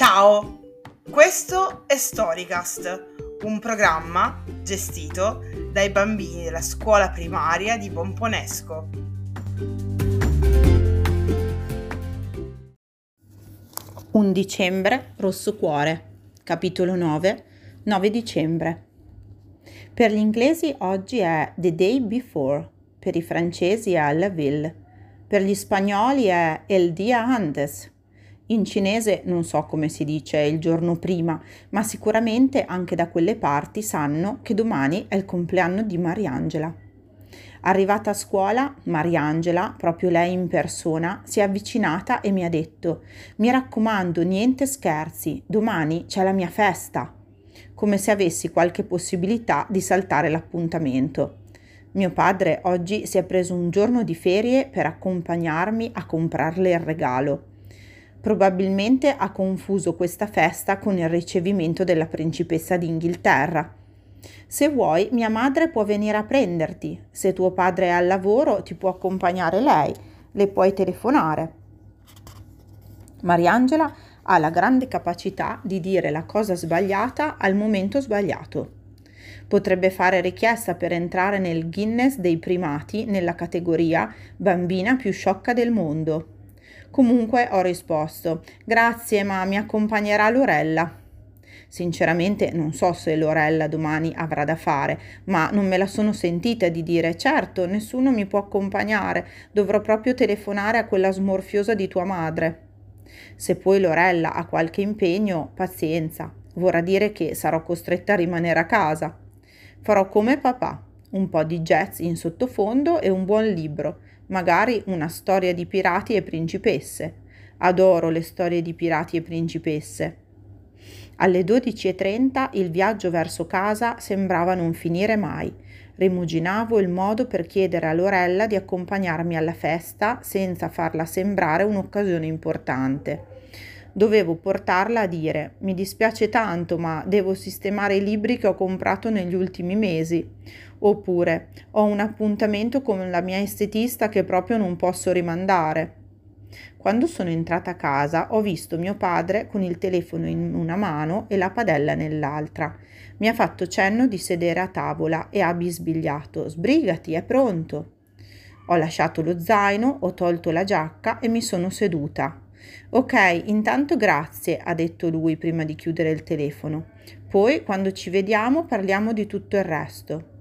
Ciao, questo è Storycast, un programma gestito dai bambini della scuola primaria di Pomponesco. Un dicembre, rosso cuore, capitolo 9, 9 dicembre. Per gli inglesi oggi è The Day Before, per i francesi è La Ville, per gli spagnoli è El Dia Antes, in cinese non so come si dice il giorno prima, ma sicuramente anche da quelle parti sanno che domani è il compleanno di Mariangela. Arrivata a scuola, Mariangela, proprio lei in persona, si è avvicinata e mi ha detto: Mi raccomando, niente scherzi, domani c'è la mia festa. Come se avessi qualche possibilità di saltare l'appuntamento. Mio padre oggi si è preso un giorno di ferie per accompagnarmi a comprarle il regalo. Probabilmente ha confuso questa festa con il ricevimento della principessa d'Inghilterra. Se vuoi, mia madre può venire a prenderti. Se tuo padre è al lavoro, ti può accompagnare lei. Le puoi telefonare. Mariangela ha la grande capacità di dire la cosa sbagliata al momento sbagliato. Potrebbe fare richiesta per entrare nel Guinness dei primati nella categoria bambina più sciocca del mondo. Comunque ho risposto: Grazie, ma mi accompagnerà Lorella. Sinceramente non so se Lorella domani avrà da fare, ma non me la sono sentita di dire certo, nessuno mi può accompagnare, dovrò proprio telefonare a quella smorfiosa di tua madre. Se poi Lorella ha qualche impegno, pazienza, vorrà dire che sarò costretta a rimanere a casa. Farò come papà, un po' di jazz in sottofondo e un buon libro, magari una storia di pirati e principesse. Adoro le storie di pirati e principesse. Alle 12.30 il viaggio verso casa sembrava non finire mai. Rimuginavo il modo per chiedere a Lorella di accompagnarmi alla festa senza farla sembrare un'occasione importante. Dovevo portarla a dire mi dispiace tanto, ma devo sistemare i libri che ho comprato negli ultimi mesi. Oppure ho un appuntamento con la mia estetista che proprio non posso rimandare. Quando sono entrata a casa ho visto mio padre con il telefono in una mano e la padella nell'altra. Mi ha fatto cenno di sedere a tavola e ha bisbigliato Sbrigati, è pronto. Ho lasciato lo zaino, ho tolto la giacca e mi sono seduta. Ok, intanto grazie, ha detto lui prima di chiudere il telefono. Poi, quando ci vediamo, parliamo di tutto il resto.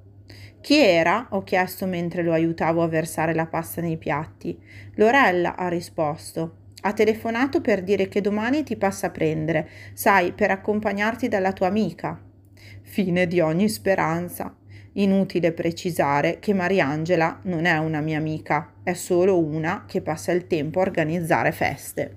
Chi era? ho chiesto mentre lo aiutavo a versare la pasta nei piatti. Lorella ha risposto. Ha telefonato per dire che domani ti passa a prendere, sai, per accompagnarti dalla tua amica. Fine di ogni speranza. Inutile precisare che Mariangela non è una mia amica, è solo una che passa il tempo a organizzare feste.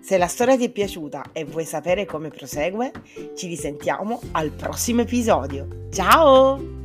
Se la storia ti è piaciuta e vuoi sapere come prosegue, ci risentiamo al prossimo episodio. Ciao!